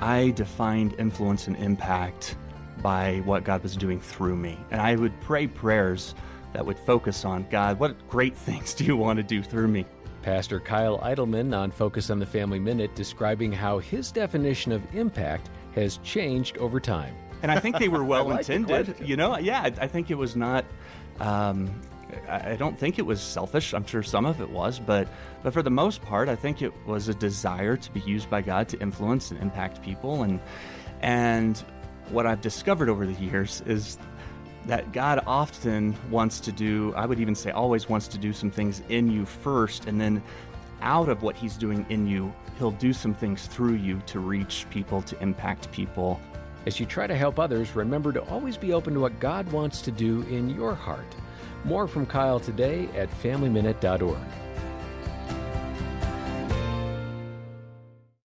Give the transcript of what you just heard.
I defined influence and impact by what God was doing through me. And I would pray prayers that would focus on God, what great things do you want to do through me? Pastor Kyle Idleman on Focus on the Family Minute describing how his definition of impact has changed over time. And I think they were well like intended. You know, yeah, I, I think it was not. Um, I don't think it was selfish. I'm sure some of it was, but but for the most part, I think it was a desire to be used by God to influence and impact people. And and what I've discovered over the years is that God often wants to do. I would even say always wants to do some things in you first, and then out of what He's doing in you, He'll do some things through you to reach people, to impact people. As you try to help others, remember to always be open to what God wants to do in your heart. More from Kyle today at FamilyMinute.org.